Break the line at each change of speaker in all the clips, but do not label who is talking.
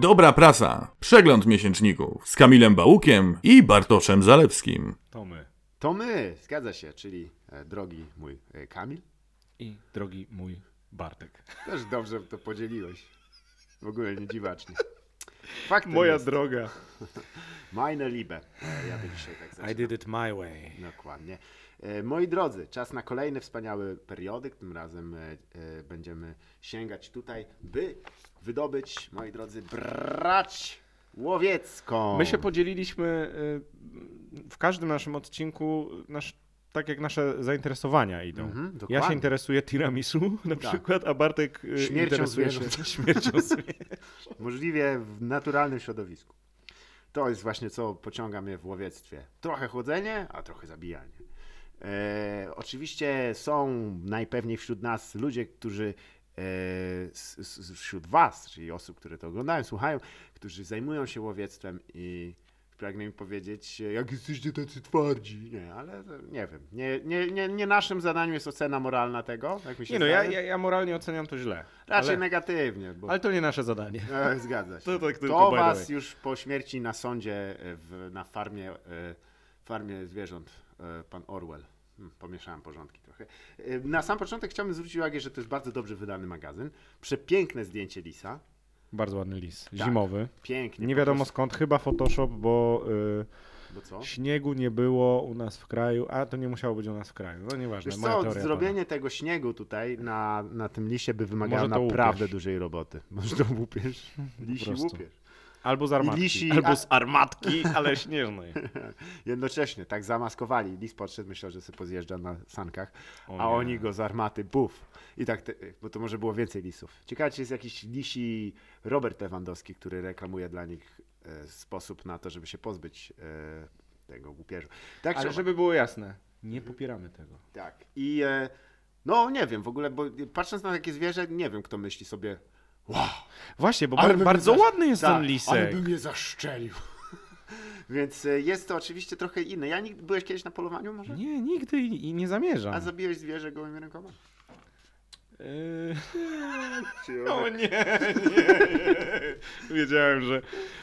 Dobra prasa. Przegląd miesięczników z Kamilem Bałukiem i Bartoszem Zalewskim.
To my.
To my, zgadza się, czyli e, drogi mój e, Kamil.
I drogi mój Bartek.
Też dobrze to podzieliłeś. W ogóle nie dziwacznie. Faktem
Moja
jest.
droga.
Meine Liebe. E, Ja by dzisiaj tak
I did it my way.
Dokładnie. E, Moi drodzy, czas na kolejny wspaniały periodyk. Tym razem e, e, będziemy sięgać tutaj, by wydobyć, moi drodzy, brać łowiecką.
My się podzieliliśmy w każdym naszym odcinku, nasz, tak jak nasze zainteresowania idą.
Mhm,
ja się interesuję tiramisu na
Tak.
przykład, a Bartek
Śmiercią
interesuje się śmiercią zwierząt.
Możliwie w naturalnym środowisku. To jest właśnie co pociąga mnie w łowiectwie. Trochę chłodzenie, a trochę zabijanie. E, oczywiście są najpewniej wśród nas ludzie, którzy e, s, s, wśród was, czyli osób, które to oglądają, słuchają, którzy zajmują się łowiectwem i pragnę mi powiedzieć, e, jak jesteście tacy twardzi. Nie, ale nie wiem. Nie, nie, nie, nie naszym zadaniem jest ocena moralna tego, jak mi się
Nie no, ja, ja, ja moralnie oceniam to źle.
Raczej
ale,
negatywnie. Bo...
ale to nie nasze zadanie.
E, Zgadza się.
To tak
To was już po śmierci na sądzie e, w, na farmie, e, farmie zwierząt, pan Orwell. Hmm, Pomieszałem porządki trochę. E, Na sam początek chciałbym zwrócić uwagę, że to jest bardzo dobrze wydany magazyn. Przepiękne zdjęcie lisa.
Bardzo ładny lis.
Tak.
Zimowy.
Pięknie.
Nie wiadomo skąd, chyba Photoshop, bo
Bo co?
y, śniegu nie było u nas w kraju, a to nie musiało być u nas w kraju. No nieważne,
Wiesz co, zrobienie tego śniegu tutaj na, na tym lisie by wymagało naprawdę dużej roboty. Może to łupiesz? Lisi łupiesz.
Albo z armatki.
lisi-
Albo
a-
z armatki, ale śnieżnej.
Jednocześnie, tak zamaskowali. Lis podszedł, myślał, że sobie pozjeżdża na sankach,
O
a
nie.
oni go z armaty, buf. I tak, te, bo to może było więcej lisów. Ciekawe, czy jest jakiś lisi Robert Lewandowski, który reklamuje dla nich e, sposób na to, żeby się pozbyć e, tego głupierzu. Tak,
Ale żeby było jasne, nie popieramy tego.
tak. I e, no nie wiem w ogóle, bo patrząc na takie zwierzę, nie wiem, kto myśli sobie, wow,
Właśnie, bo
Ale
bar- bardzo ładny jest
tak,
ten
ale
lisek.
by mnie zaszczelił. Więc e, jest to oczywiście trochę inne. Ja nigdy byłeś kiedyś na polowaniu może?
Nie, nigdy i i nie zamierzam.
A zabiłeś zwierzę gołymi rękoma?
Yy... O nie, nie, nie. Wiedziałem, że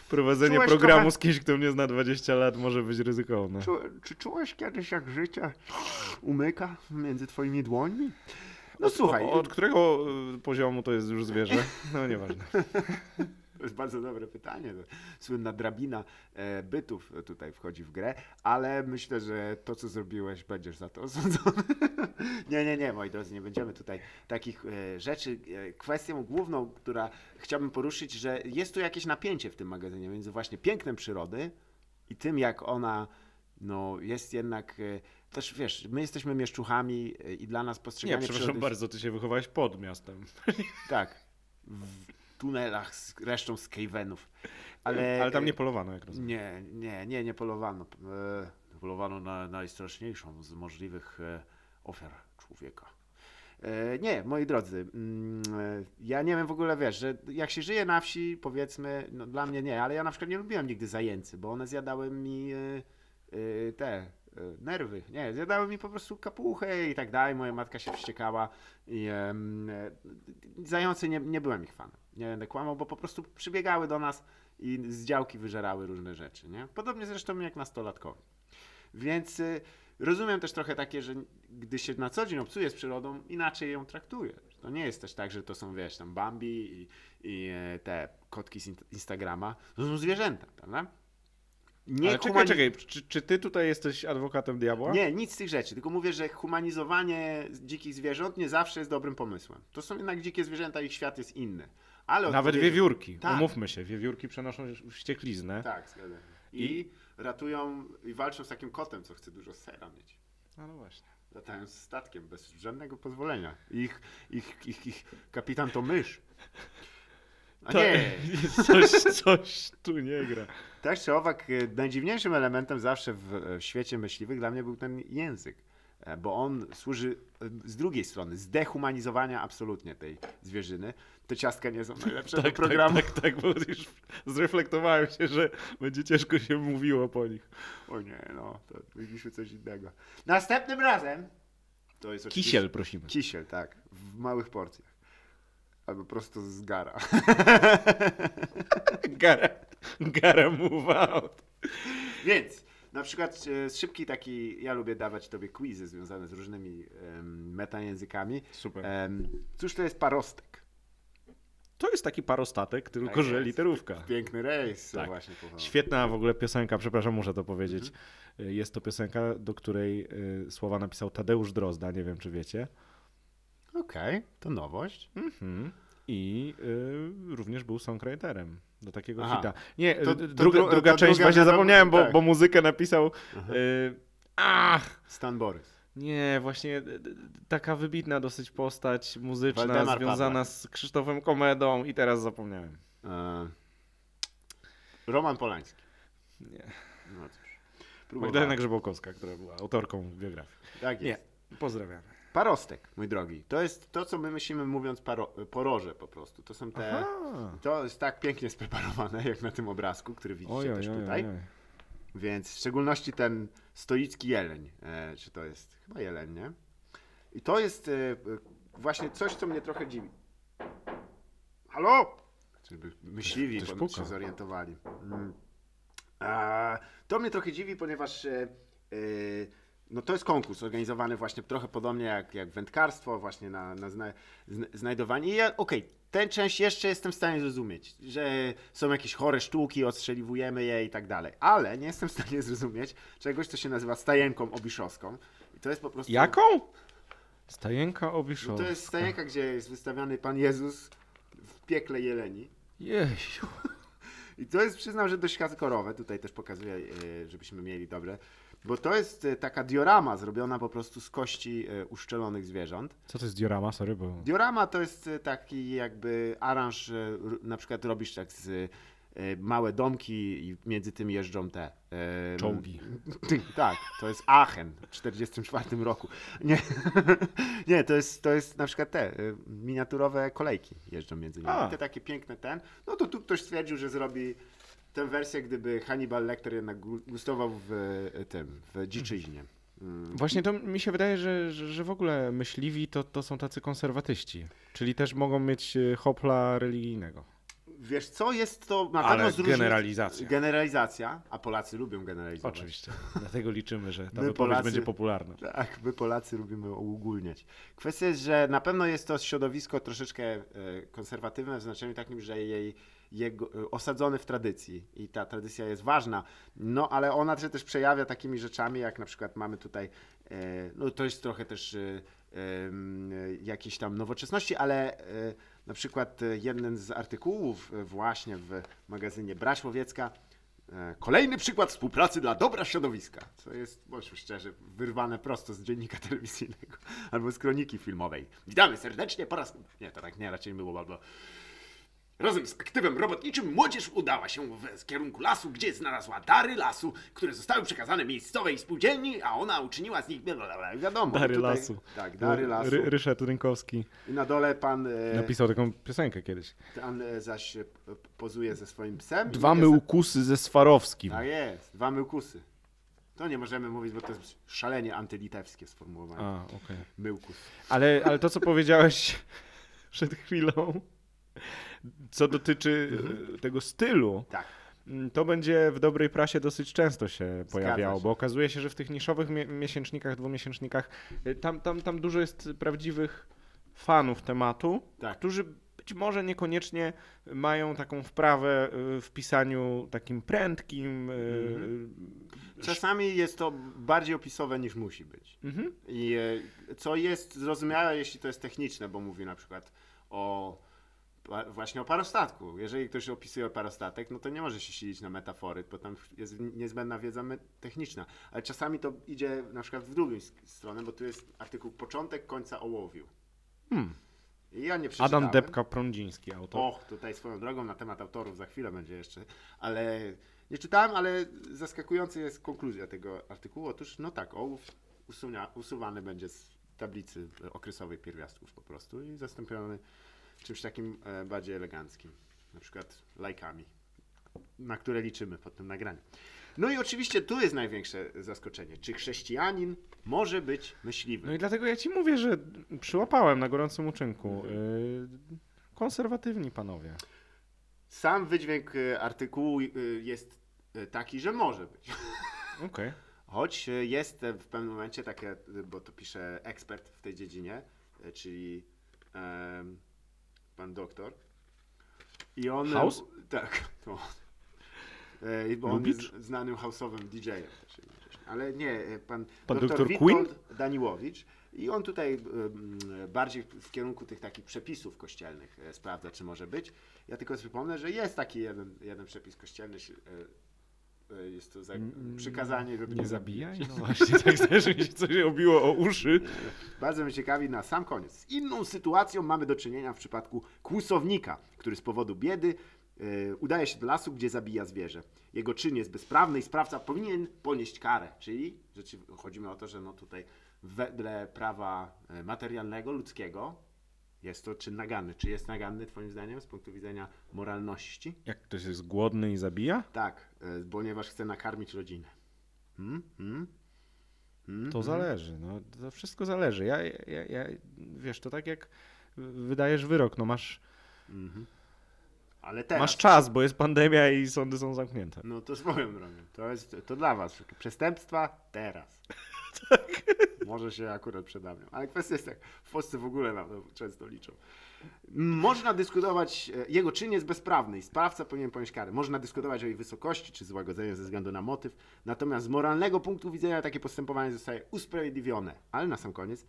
prowadzenie
Czułeś
programu
trochę-
z kimś, kto mnie zna 20 lat może być ryzykowne.
Czu, czy czułeś kiedyś, jak życie umyka między twoimi dłońmi? No słuchaj,
O, od którego y, poziomu to jest już zwierzę? No nieważne.
to jest bardzo dobre pytanie. Słynna drabina e, bytów tutaj wchodzi w grę, ale myślę, że to, co zrobiłeś, będziesz za to osądzony. nie, nie, nie, moi drodzy, nie będziemy tutaj takich e, rzeczy. E, kwestią główną, która chciałbym poruszyć, że jest tu jakieś napięcie w tym magazynie między właśnie pięknem przyrody i tym, jak ona no, jest jednak... Też wiesz, my jesteśmy mieszczuchami e, i dla nas
Nie,
postrzeganie
przepraszam
przyrody...
bardzo, ty się wychowałeś pod miastem.
Tak. W tunelach z resztą z cave'enów. Ale,
Ale tam nie polowano, jak rozumiem.
nie, nie, nie, nie polowano. E, polowano na najstraszniejszą z możliwych ofiar człowieka. Nie, moi drodzy, mm, ja nie wiem w ogóle, wiesz, że jak się żyje na wsi, powiedzmy, no dla mnie nie, ale ja na przykład nie lubiłem nigdy zajęcy, bo one zjadały mi te nerwy. Nie, zjadały mi po prostu kapuchę i tak dalej. Moja matka się wściekała i e, zające nie, nie byłem ich fanem. Nie będę kłamał, bo po prostu przybiegały do nas i z działki wyżerały różne rzeczy, nie? Podobnie zresztą jak nastolatkowi. Więc y, rozumiem też trochę takie, że gdy się na co dzień obcuje z przyrodą, inaczej ją traktuje. To nie jest też tak, że to są, wiesz, tam Bambi i, i e, te kotki z in- Instagrama. To są zwierzęta, prawda? Nie
Ale czekaj,
humani-
czekaj, czy, czy ty tutaj jesteś adwokatem diabła?
Nie, nic z tych rzeczy. Tylko mówię, że humanizowanie dzikich zwierząt nie zawsze jest dobrym pomysłem. To są jednak dzikie zwierzęta, ich świat jest inny. Ale
Nawet
odpowiedzi-
wiewiórki,
Tak.
umówmy się, wiewiórki przenoszą wściekliznę.
Tak, zgadzam się. I ratują i walczą z takim kotem, co chce dużo sera mieć.
No, no właśnie.
Latają z statkiem bez żadnego pozwolenia. Ich, ich, ich, ich kapitan to mysz. A
To-
nie,
Coś, coś tu nie gra.
tak czy owak, e, najdziwniejszym elementem zawsze w, e, w świecie myśliwych dla mnie był ten język. E, Bo on służy e, z drugiej strony, zdehumanizowania absolutnie tej zwierzyny. Te ciastka nie są najlepsze do
Tak,
programu.
tak, tak, tak, bo już zreflektowałem się, że będzie ciężko się mówiło po nich.
O nie, no, to mieliśmy coś innego. Następnym razem to jest oczywiście-
Kisiel prosimy.
Kisiel, tak, w małych porcjach. Albo prosto z gara.
Gara, gara move out.
Więc na przykład e, szybki taki, ja lubię dawać tobie quizy związane z różnymi em, metajęzykami.
Super.
Em, cóż to jest parostek?
To jest taki parostatek, tylko
Tak
że
jest.
literówka.
Piękny rejs
Tak.
właśnie.
Świetna w ogóle piosenka, przepraszam, muszę to powiedzieć.
Mhm.
Jest to piosenka, do której y, słowa napisał Tadeusz Drozda, nie wiem czy wiecie.
Okej, to nowość.
Mhm. I y, również był songwriterem do takiego
Aha.
hita. Nie,
To- to
druga,
dru-
druga część,
druga
właśnie zapomniałem, bo,
tak.
bo muzykę napisał. Y, ach!
Stan Borys.
Nie, właśnie y, y, taka wybitna dosyć postać muzyczna,
Waldemar
związana
Pawlak.
z Krzysztofem Komedą i teraz zapomniałem.
E, Roman Polański.
Nie.
No cóż.
Magdalena Grzebałkowska, która była autorką biografii.
Tak
Nie,
jest.
pozdrawiamy.
Parostek, mój drogi. To jest to, co my myślimy mówiąc paro, poroże po prostu. To są te...
Aha.
To jest tak pięknie spreparowane, jak na tym obrazku, który widzicie też tutaj. Więc w szczególności ten stoicki jeleń. E, czy to jest chyba jeleń, nie? I to jest e, właśnie coś, co mnie trochę dziwi. Halo? Żeby myśliwi ponoć
puka.
się zorientowali. Mm. A, to mnie trochę dziwi, ponieważ e, e, no to jest konkurs organizowany właśnie trochę podobnie jak, jak wędkarstwo, właśnie na, na zna, zna, znajdowanie. I ja, okej, tę część jeszcze jestem w stanie zrozumieć, że są jakieś chore sztuki, odstrzeliwujemy je i tak dalej. Ale nie jestem w stanie zrozumieć czegoś, co się nazywa stajenką obiszowską. I to jest po prostu...
Jaką? Stajenka
No
Obiszowska.
to jest stajenka, gdzie jest wystawiony Pan Jezus w piekle jeleni.
Jeziu.
I to jest, przyznam, że dość hardkorowe. Tutaj też pokazuję, e, żebyśmy mieli dobre. Bo to jest e, taka diorama zrobiona po prostu z kości e, uszczelonych zwierząt.
Co to jest diorama? Sorry, bo...
Diorama to jest e, taki jakby aranż, na przykład robisz tak z małe domki i między tym jeżdżą te... e,
Czołgi.
Tak, to jest Aachen w 1944 roku. Nie, nie to, jest, to jest na przykład te miniaturowe kolejki jeżdżą między nimi.
A.
Te takie piękne ten. No to tu ktoś stwierdził, że zrobi tę wersję, gdyby Hannibal Lecter jednak gu- gustował w y, tym, w dziczyźnie. Mm.
Właśnie to mi się wydaje, że, że, w ogóle myśliwi to, to są tacy konserwatyści. Czyli też mogą mieć e, hopla religijnego.
Wiesz co, jest to na
Ale
pewno zróżnic-
generalizacja.
Generalizacja, a Polacy lubią generalizować.
Oczywiście. Dlatego liczymy, że ta
My
wypowiedź
Polacy-
będzie popularna.
Tak, my Polacy lubimy uogólniać. Kwestia jest, że na pewno jest to środowisko troszeczkę e, konserwatywne w znaczeniu takim, że jej jego, e, osadzony w tradycji. I ta tradycja jest ważna, no ale ona się też przejawia takimi rzeczami, jak na przykład mamy tutaj, e, no to jest trochę też em, e, jakiejś tam nowoczesności, ale e, na przykład e, jeden z artykułów właśnie w magazynie Braś Łowiecka Kolejny przykład współpracy dla dobra środowiska, co jest, bądźmy szczerzy, wyrwane prosto z dziennika telewizyjnego albo z kroniki filmowej. Witamy serdecznie po raz... Nie, to tak nie, raczej było albo... Razem z aktywem robotniczym młodzież udała się w kierunku lasu, gdzie znalazła dary lasu, które zostały przekazane miejscowej spółdzielni, a ona uczyniła z nich... blablabla. Wiadomo.
Dary
tutaj-
lasu.
Tak, dary lasu.
Ry, Ryszard Rynkowski
I na dole pan, e,
napisał taką piosenkę kiedyś.
pan e, zaś e, pozuje ze swoim psem.
Dwa myłkusy ze Swarowskim.
Tak jest, dwa myłkusy. To nie możemy mówić, bo to jest szalenie antylitewskie sformułowanie.
A, okej.
Myłkus.
Ale, ale to, co powiedziałeś przed chwilą, co dotyczy e, tego stylu,
Tak.
mm, to będzie w dobrej prasie dosyć często się pojawiało,
się.
bo okazuje się, że w tych niszowych mie- miesięcznikach, dwumiesięcznikach, e, tam, tam, tam dużo jest prawdziwych fanów tematu,
Tak.
którzy być może niekoniecznie mają taką wprawę e, w pisaniu takim prędkim. e,
Czasami jest to bardziej opisowe niż musi być.
Mhm.
I co jest zrozumiałe, jeśli to jest techniczne, bo mówi na przykład o właśnie o parostatku. Jeżeli ktoś opisuje parostatek, no to nie może się silić na metafory, bo tam jest niezbędna wiedza techniczna. Ale czasami to idzie na przykład w drugą stronę, bo tu jest artykuł początek końca ołowiu.
Hmm.
I ja nie przeczytałem.
Adam Depka-Prądziński, autor.
Och, tutaj swoją drogą na temat autorów za chwilę będzie jeszcze, ale nie czytałem, ale zaskakująca jest konkluzja tego artykułu. Otóż, no tak, ołów usunia, usuwany będzie z tablicy okresowej pierwiastków po prostu i zastąpiony czymś takim e, bardziej eleganckim, na przykład lajkami, na które liczymy pod tym nagraniem. No i oczywiście tu jest największe zaskoczenie. Czy chrześcijanin może być myśliwym?
No i dlatego ja ci mówię, że przyłapałem na gorącym uczynku. Yy, konserwatywni panowie.
Sam wydźwięk e, artykułu e, jest taki, że może być.
Okej.
Choć e, jest w pewnym momencie takie, bo to pisze ekspert w tej dziedzinie, czyli pan doktor. I on.
House?
Tak. To. E, bo on
Lubicz?
jest znanym house'owym DJ-em też. Ale nie, e, pan,
Pan
doktor
doktor
Witold Daniłowicz. I on tutaj em, bardziej w kierunku tych takich przepisów kościelnych e, sprawdza, czy może być. Ja tylko przypomnę, że jest taki jeden, jeden przepis kościelny. E, Jest to za, przykazanie, żeby
Nie zabijaj? No właśnie, tak też mi się coś obiło o uszy.
Bardzo mnie ciekawi na sam koniec. Z inną sytuacją mamy do czynienia w przypadku kłusownika, który z powodu biedy e, udaje się do lasu, gdzie zabija zwierzę. Jego czyn jest bezprawny i sprawca powinien ponieść karę. Czyli chodzi mi o to, że no tutaj wedle prawa e, materialnego, ludzkiego jest to czyn naganny. Czy jest naganny twoim zdaniem z punktu widzenia moralności?
Jak ktoś jest głodny i zabija,
Tak, e, ponieważ chce nakarmić rodzinę. Hmm? Hmm? Hmm?
to zależy. No, to wszystko zależy. Ja, ja, ja, wiesz, to tak jak wydajesz wyrok, no masz,
Mhm. Ale teraz.
masz czas, bo jest pandemia i sądy są zamknięte.
No to swoją drogą. To jest to dla was. Przestępstwa teraz. Może się akurat przedawnią. Ale kwestia jest tak, w Polsce w ogóle na to często liczą. Można dyskutować, e, jego czyn jest bezprawny i sprawca powinien ponieść karę. Można dyskutować o jej wysokości czy złagodzeniu ze względu na motyw. Natomiast z moralnego punktu widzenia takie postępowanie zostaje usprawiedliwione. Ale na sam koniec,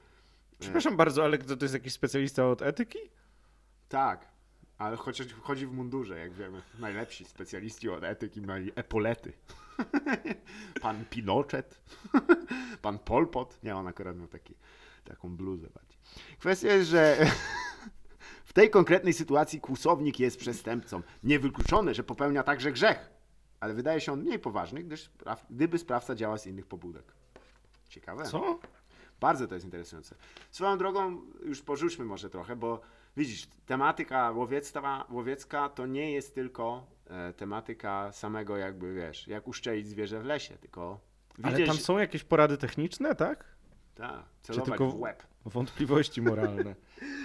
Przepraszam bardzo, ale to jest jakiś specjalista od etyki?
tak, ale chociaż chodzi w mundurze, jak wiemy. Najlepsi specjaliści od etyki mieli epolety. Pan Pinochet, pan Polpot. Nie, on akurat miał taki, taką bluzę bardziej. Kwestia jest, że w tej konkretnej sytuacji kłusownik jest przestępcą. Niewykluczone, że popełnia także grzech. Ale wydaje się on mniej poważny, gdyż, gdyby sprawca działa z innych pobudek. Ciekawe.
Co?
Bardzo to jest interesujące. Swoją drogą, już porzućmy może trochę, bo widzisz, tematyka łowiecka, łowiecka to nie jest tylko e, tematyka samego jakby, wiesz, jak uszczelić zwierzę w lesie, tylko
Ale
widzisz,
tam są jakieś porady techniczne, tak?
tak, celować
tylko
w łeb.
Wątpliwości moralne.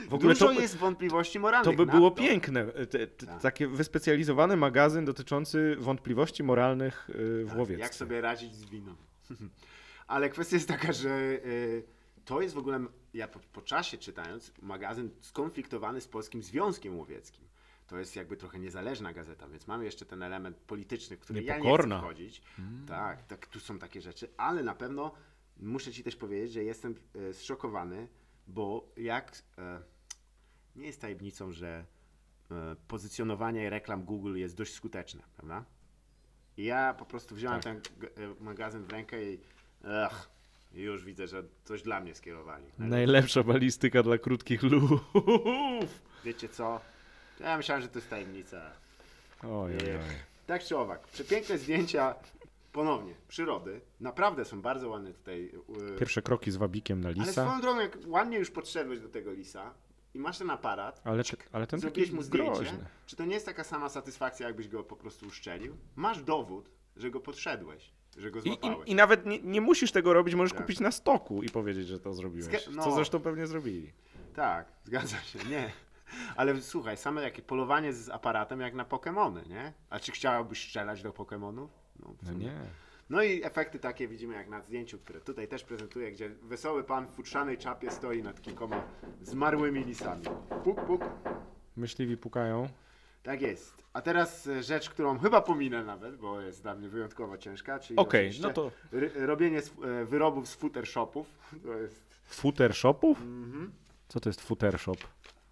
W ogóle
Dużo
to,
jest wątpliwości moralnych.
to by było
nadto-
piękne. Te, te,
Tak.
Taki wyspecjalizowany magazyn dotyczący wątpliwości moralnych y, w
Tak,
łowiectwie.
Jak sobie radzić z winą. Ale kwestia jest taka, że y, to jest w ogóle, ja po, po czasie czytając, magazyn skonfliktowany z Polskim Związkiem Łowieckim. To jest jakby trochę niezależna gazeta, więc mamy jeszcze ten element polityczny, w który ja nie chcę wchodzić. Tak, tak, tu są takie rzeczy, ale na pewno muszę Ci też powiedzieć, że jestem e, zszokowany, bo jak e, nie jest tajemnicą, że e, pozycjonowanie reklam Google jest dość skuteczne, prawda? I ja po prostu wziąłem
Tak.
ten e, magazyn w rękę i ach, i już widzę, że coś dla mnie skierowali.
Najlepsza balistyka dla krótkich lów.
Wiecie co? Ja myślałem, że to jest tajemnica.
Oj, oj, oj.
Tak czy owak, przepiękne zdjęcia ponownie przyrody. Naprawdę są bardzo ładne tutaj. e,
Pierwsze kroki z wabikiem na
Ale
lisa.
swoją drogą, jak ładnie już podszedłeś do tego lisa i masz ten aparat,
Ale, te, ale ten
zrobiłeś mu zdjęcie,
groźny.
czy to nie jest taka sama satysfakcja, jakbyś go po prostu uszczelił? Masz dowód, że go podszedłeś, że go
I,
złapałeś.
i, I nawet nie, nie musisz tego robić, możesz
Tak.
kupić na stoku i powiedzieć, że to zrobiłeś.
Zga- no.
Co zresztą pewnie zrobili.
Tak, zgadza się, nie. Ale słuchaj, same jakie polowanie z aparatem jak na Pokemony, nie? A czy chciałbyś strzelać do Pokemonów? No,
No nie.
No i efekty takie widzimy jak na zdjęciu, które tutaj też prezentuję, gdzie wesoły pan w futrzanej czapie stoi nad kilkoma zmarłymi lisami. Puk, puk.
Myśliwi pukają.
Tak jest. A teraz e, rzecz, którą chyba pominę nawet, bo jest dla mnie wyjątkowo ciężka, czyli oczywiście
no to
robienie z, e, wyrobów z futershopów. To jest...
futer shopów?
Mhm.
Co to jest futer shop?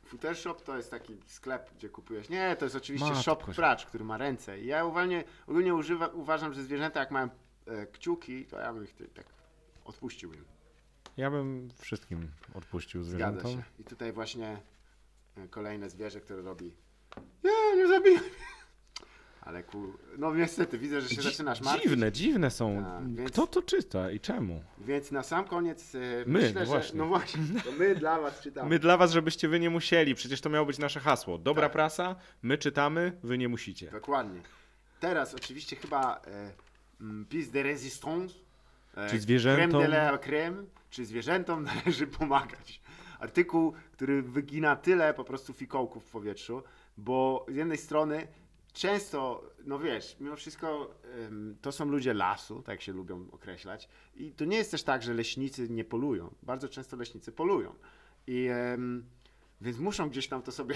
Futershop to jest taki sklep, gdzie kupujesz. Nie, to jest oczywiście
Matko
shop pracz, który ma ręce. I ja ogólnie, ogólnie używa, uważam, że zwierzęta jak mają e, kciuki, to ja bym ich tak odpuścił im.
Ja bym wszystkim odpuścił
Zgadza
zwierzętom.
się. I tutaj właśnie e, kolejne zwierzę, które robi. Nie, nie zabijaj. Ale ku... No niestety, widzę, że się
Dzi-
zaczynasz martwić.
dziwne, dziwne są.
Tak, więc-
Kto to czyta i czemu?
Więc na sam koniec e,
My,
myślę,
no
że...
właśnie.
No właśnie, to my dla was czytamy.
My dla was, żebyście wy nie musieli. Przecież to miało być nasze hasło. Dobra
Tak.
prasa, my czytamy, wy nie musicie.
Dokładnie. Teraz oczywiście chyba e, mm, piece de résistance. E,
Czy zwierzętom-
Creme de la creme. Czy zwierzętom należy pomagać. artykuł, który wygina tyle po prostu fikołków w powietrzu, bo z jednej strony często, no wiesz, mimo wszystko to są ludzie lasu, tak się lubią określać i to nie jest też tak, że leśnicy nie polują. Bardzo często leśnicy polują. I więc muszą gdzieś tam to sobie,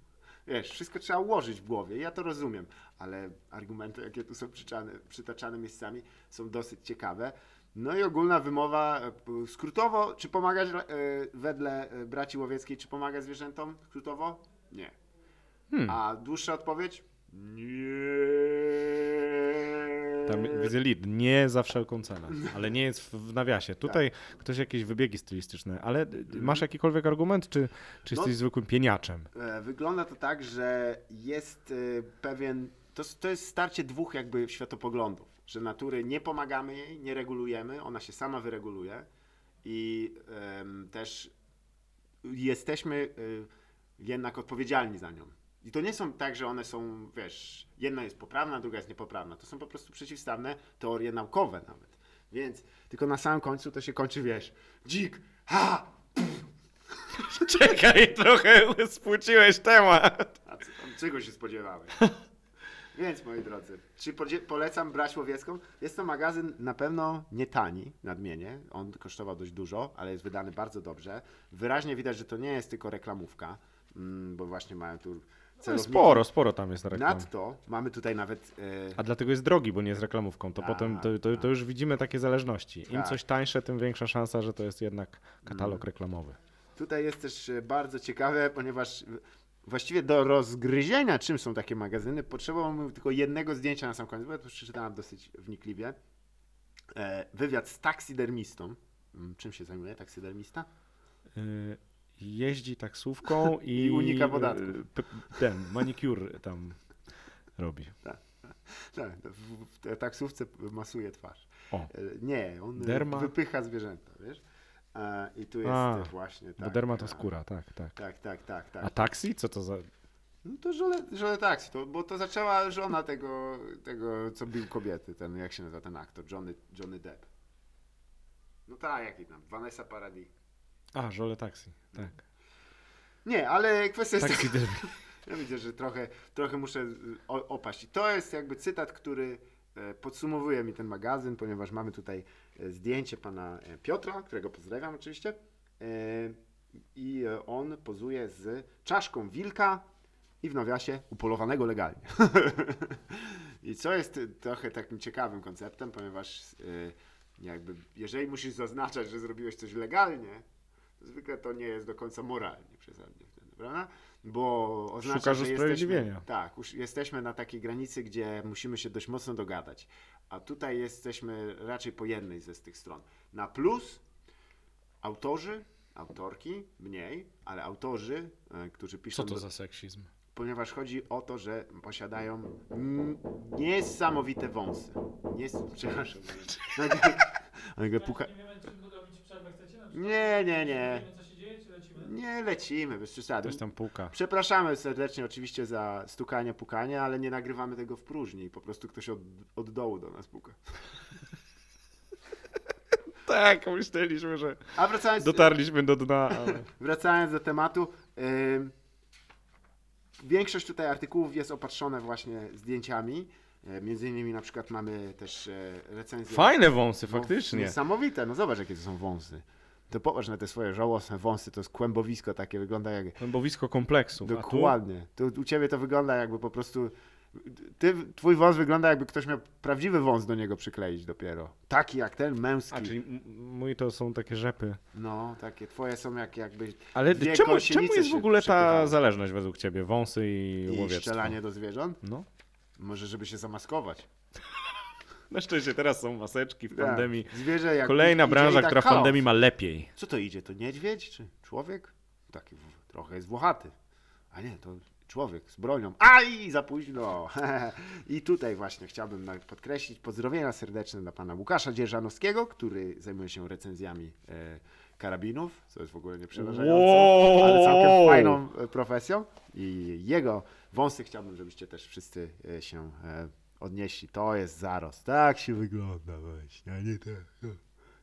wiesz, wszystko trzeba ułożyć w głowie. Ja to rozumiem, ale argumenty, jakie tu są przytaczane, przytaczane miejscami, są dosyć ciekawe. No i ogólna wymowa, e, skrótowo, czy pomagać e, wedle e, braci łowieckiej, czy pomagać zwierzętom? Skrótowo? Nie.
Hmm.
A dłuższa odpowiedź? Nie.
Tam widzę lead, nie za wszelką cenę, ale nie jest w- nawiasie. Tutaj ktoś jakieś wybiegi stylistyczne, ale masz jakikolwiek argument, czy, czy
No-
jesteś zwykłym pieniaczem?
E, Wygląda to tak, że jest e, pewien. To, to jest starcie dwóch jakby światopoglądów, że natury nie pomagamy jej, nie regulujemy, ona się sama wyreguluje i em, też jesteśmy e, jednak odpowiedzialni za nią. I to nie są tak, że one są, wiesz, jedna jest poprawna, druga jest niepoprawna. To są po prostu przeciwstawne teorie naukowe nawet. Więc tylko na samym końcu to się kończy, wiesz, dzik, ha,
Czekaj, trochę spłuciłeś temat.
A co tam, czego się spodziewałeś? Więc moi drodzy, czy polecam brać łowiecką? Jest to magazyn na pewno nie tani, nadmienię. On kosztował dość dużo, ale jest wydany bardzo dobrze. Wyraźnie widać, że to nie jest tylko reklamówka, mm, bo właśnie mają tu celowniki.
Sporo, sporo tam jest reklam.
Nadto mamy tutaj nawet e,
A dlatego jest drogi, bo nie jest reklamówką. To
Tak,
potem to, to, to już widzimy takie zależności. Im
Tak.
coś tańsze, tym większa szansa, że to jest jednak katalog
Mm.
reklamowy.
Tutaj jest też e, bardzo ciekawe, ponieważ właściwie do rozgryzienia, czym są takie magazyny, potrzebowałbym tylko jednego zdjęcia na sam koniec, bo ja to przeczytałem dosyć wnikliwie. E, wywiad z taksydermistą. Mm, Czym się zajmuje taksydermista?
Y, Jeździ taksówką i,
I unika podatków.
p- Ten, manicure tam robi.
Tak, w, w taksówce masuje twarz.
O,
E, nie, on e,
Derma?
wypycha zwierzęta, wiesz? E, I tu jest
A,
e, właśnie tak.
bo derma to
e,
skóra, tak, tak.
Tak, tak, tak, tak.
A taksi? Co to za...
No to żole, żole taksi, to, bo to zaczęła żona tego, tego, co bił kobiety, ten, jak się nazywa ten aktor, Johnny, Johnny Depp. No tak, jaki tam, Vanessa Paradis.
A, żole taksi, tak.
Nie, ale kwestia jest taka, ja widzę, że trochę, trochę muszę opaść. I to jest jakby cytat, który e, podsumowuje mi ten magazyn, ponieważ mamy tutaj e, zdjęcie pana e, Piotra, którego pozdrawiam oczywiście. I on pozuje z czaszką wilka i w nawiasie upolowanego legalnie. I co jest trochę takim ciekawym konceptem, ponieważ jakby jeżeli musisz zaznaczać, że zrobiłeś coś legalnie, zwykle to nie jest do końca moralnie przesadnie wtedy, prawda? Bo oznacza,
Szukasz
że jesteśmy, tak, już jesteśmy na takiej granicy, gdzie musimy się dość mocno dogadać. A tutaj jesteśmy raczej po jednej ze z tych stron. Na plus autorzy, autorki mniej, ale autorzy, e, którzy piszą
Co to
do-
za seksizm?
ponieważ chodzi o to, że posiadają niesamowite wąsy. Nie, przepraszam. Nagle, nagle puka...
Nie?
Nie, nie, nie.
Wiemy, co się dzieje, czy lecimy?
Nie lecimy, bez
To
przesady.
jest tam półka.
Przepraszamy serdecznie oczywiście za stukanie, pukanie, ale nie nagrywamy tego w próżni. Po prostu ktoś od, od dołu do nas puka.
Tak, myśleliśmy, że
A wracając,
dotarliśmy do dna, ale...
wracając do tematu. ym, większość tutaj artykułów jest opatrzone właśnie zdjęciami. E, Między innymi na przykład mamy też e, recenzję.
Fajne wąsy,
No,
faktycznie.
Niesamowite, no zobacz jakie to są wąsy. To popatrz na te swoje żałosne wąsy, to jest kłębowisko takie, wygląda jak...
Kłębowisko tu?
Dokładnie. To u ciebie to wygląda jakby po prostu... Ty, twój wąs wygląda jakby ktoś miał prawdziwy wąs do niego przykleić dopiero. Taki jak ten, męski.
A, czyli mój to są takie rzepy.
No, takie twoje są jak jakby...
Ale czemu, czemu jest w ogóle ta zależność według ciebie? Wąsy i,
I
łowiectwo.
strzelanie do zwierząt.
No.
Może żeby się zamaskować.
Na szczęście teraz są maseczki w
Tak.
pandemii.
Zwierzę jak
Kolejna branża,
tak
która w pandemii ma lepiej.
Co to idzie? To niedźwiedź czy człowiek? Taki trochę jest włochaty. A nie, to człowiek z bronią. Aj, za późno. I tutaj właśnie chciałbym podkreślić pozdrowienia serdeczne dla pana Łukasza Dzierżanowskiego, który zajmuje się recenzjami e, karabinów, co jest w ogóle nieprzerażające,
Wow.
ale całkiem fajną e, profesją. I jego wąsy chciałbym, żebyście też wszyscy e, się odnieśli. To jest zarost. Tak się wygląda właśnie, a nie tak. no.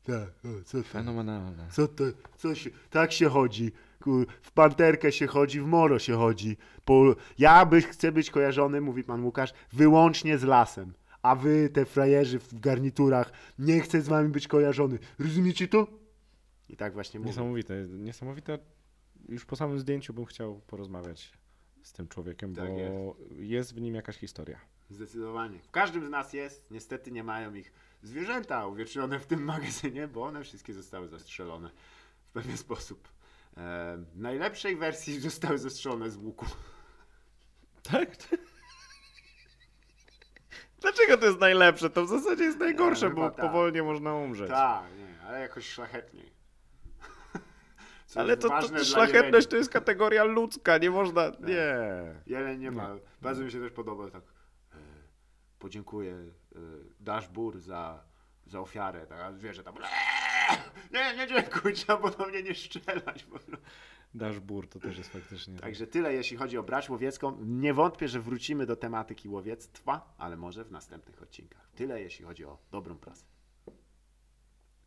Tak, co to?
Fenomenalne.
Co to, co się, tak się chodzi. Kur- W panterkę się chodzi, w moro się chodzi. Po, ja by, chcę być kojarzony, mówi pan Łukasz, wyłącznie z lasem. A wy, te frajerzy w garniturach, nie chcę z wami być kojarzony. Rozumiecie to? I tak właśnie mówię.
Niesamowite, niesamowite. Już po samym zdjęciu bym chciał porozmawiać z tym człowiekiem,
Tak
bo
jest.
jest w nim jakaś historia.
Zdecydowanie. W każdym z nas jest. Niestety nie mają ich zwierzęta uwiecznione w tym magazynie, bo one wszystkie zostały zastrzelone w pewien sposób. E, w najlepszej wersji zostały zastrzelone z łuku.
Tak? Dlaczego to jest najlepsze? To w zasadzie jest najgorsze, bo
tak.
powolnie można umrzeć.
Tak, nie, ale jakoś szlachetniej. Co
Ale to, to, to szlachetność to jest kategoria ludzka, nie można. Nie.
Jeleń nie ma. Bardzo mi się też podoba tak. Podziękuję e, Dashbur za, za ofiarę. Tak, a zwierzę tam. "Eee, Nie, nie dziękuję, trzeba było do mnie nie strzelać.
Dashbur to też jest faktycznie.
Także tyle, jeśli chodzi o brać łowiecką. Nie wątpię, że wrócimy do tematyki łowiectwa, ale może w następnych odcinkach. Tyle, jeśli chodzi o dobrą prasę.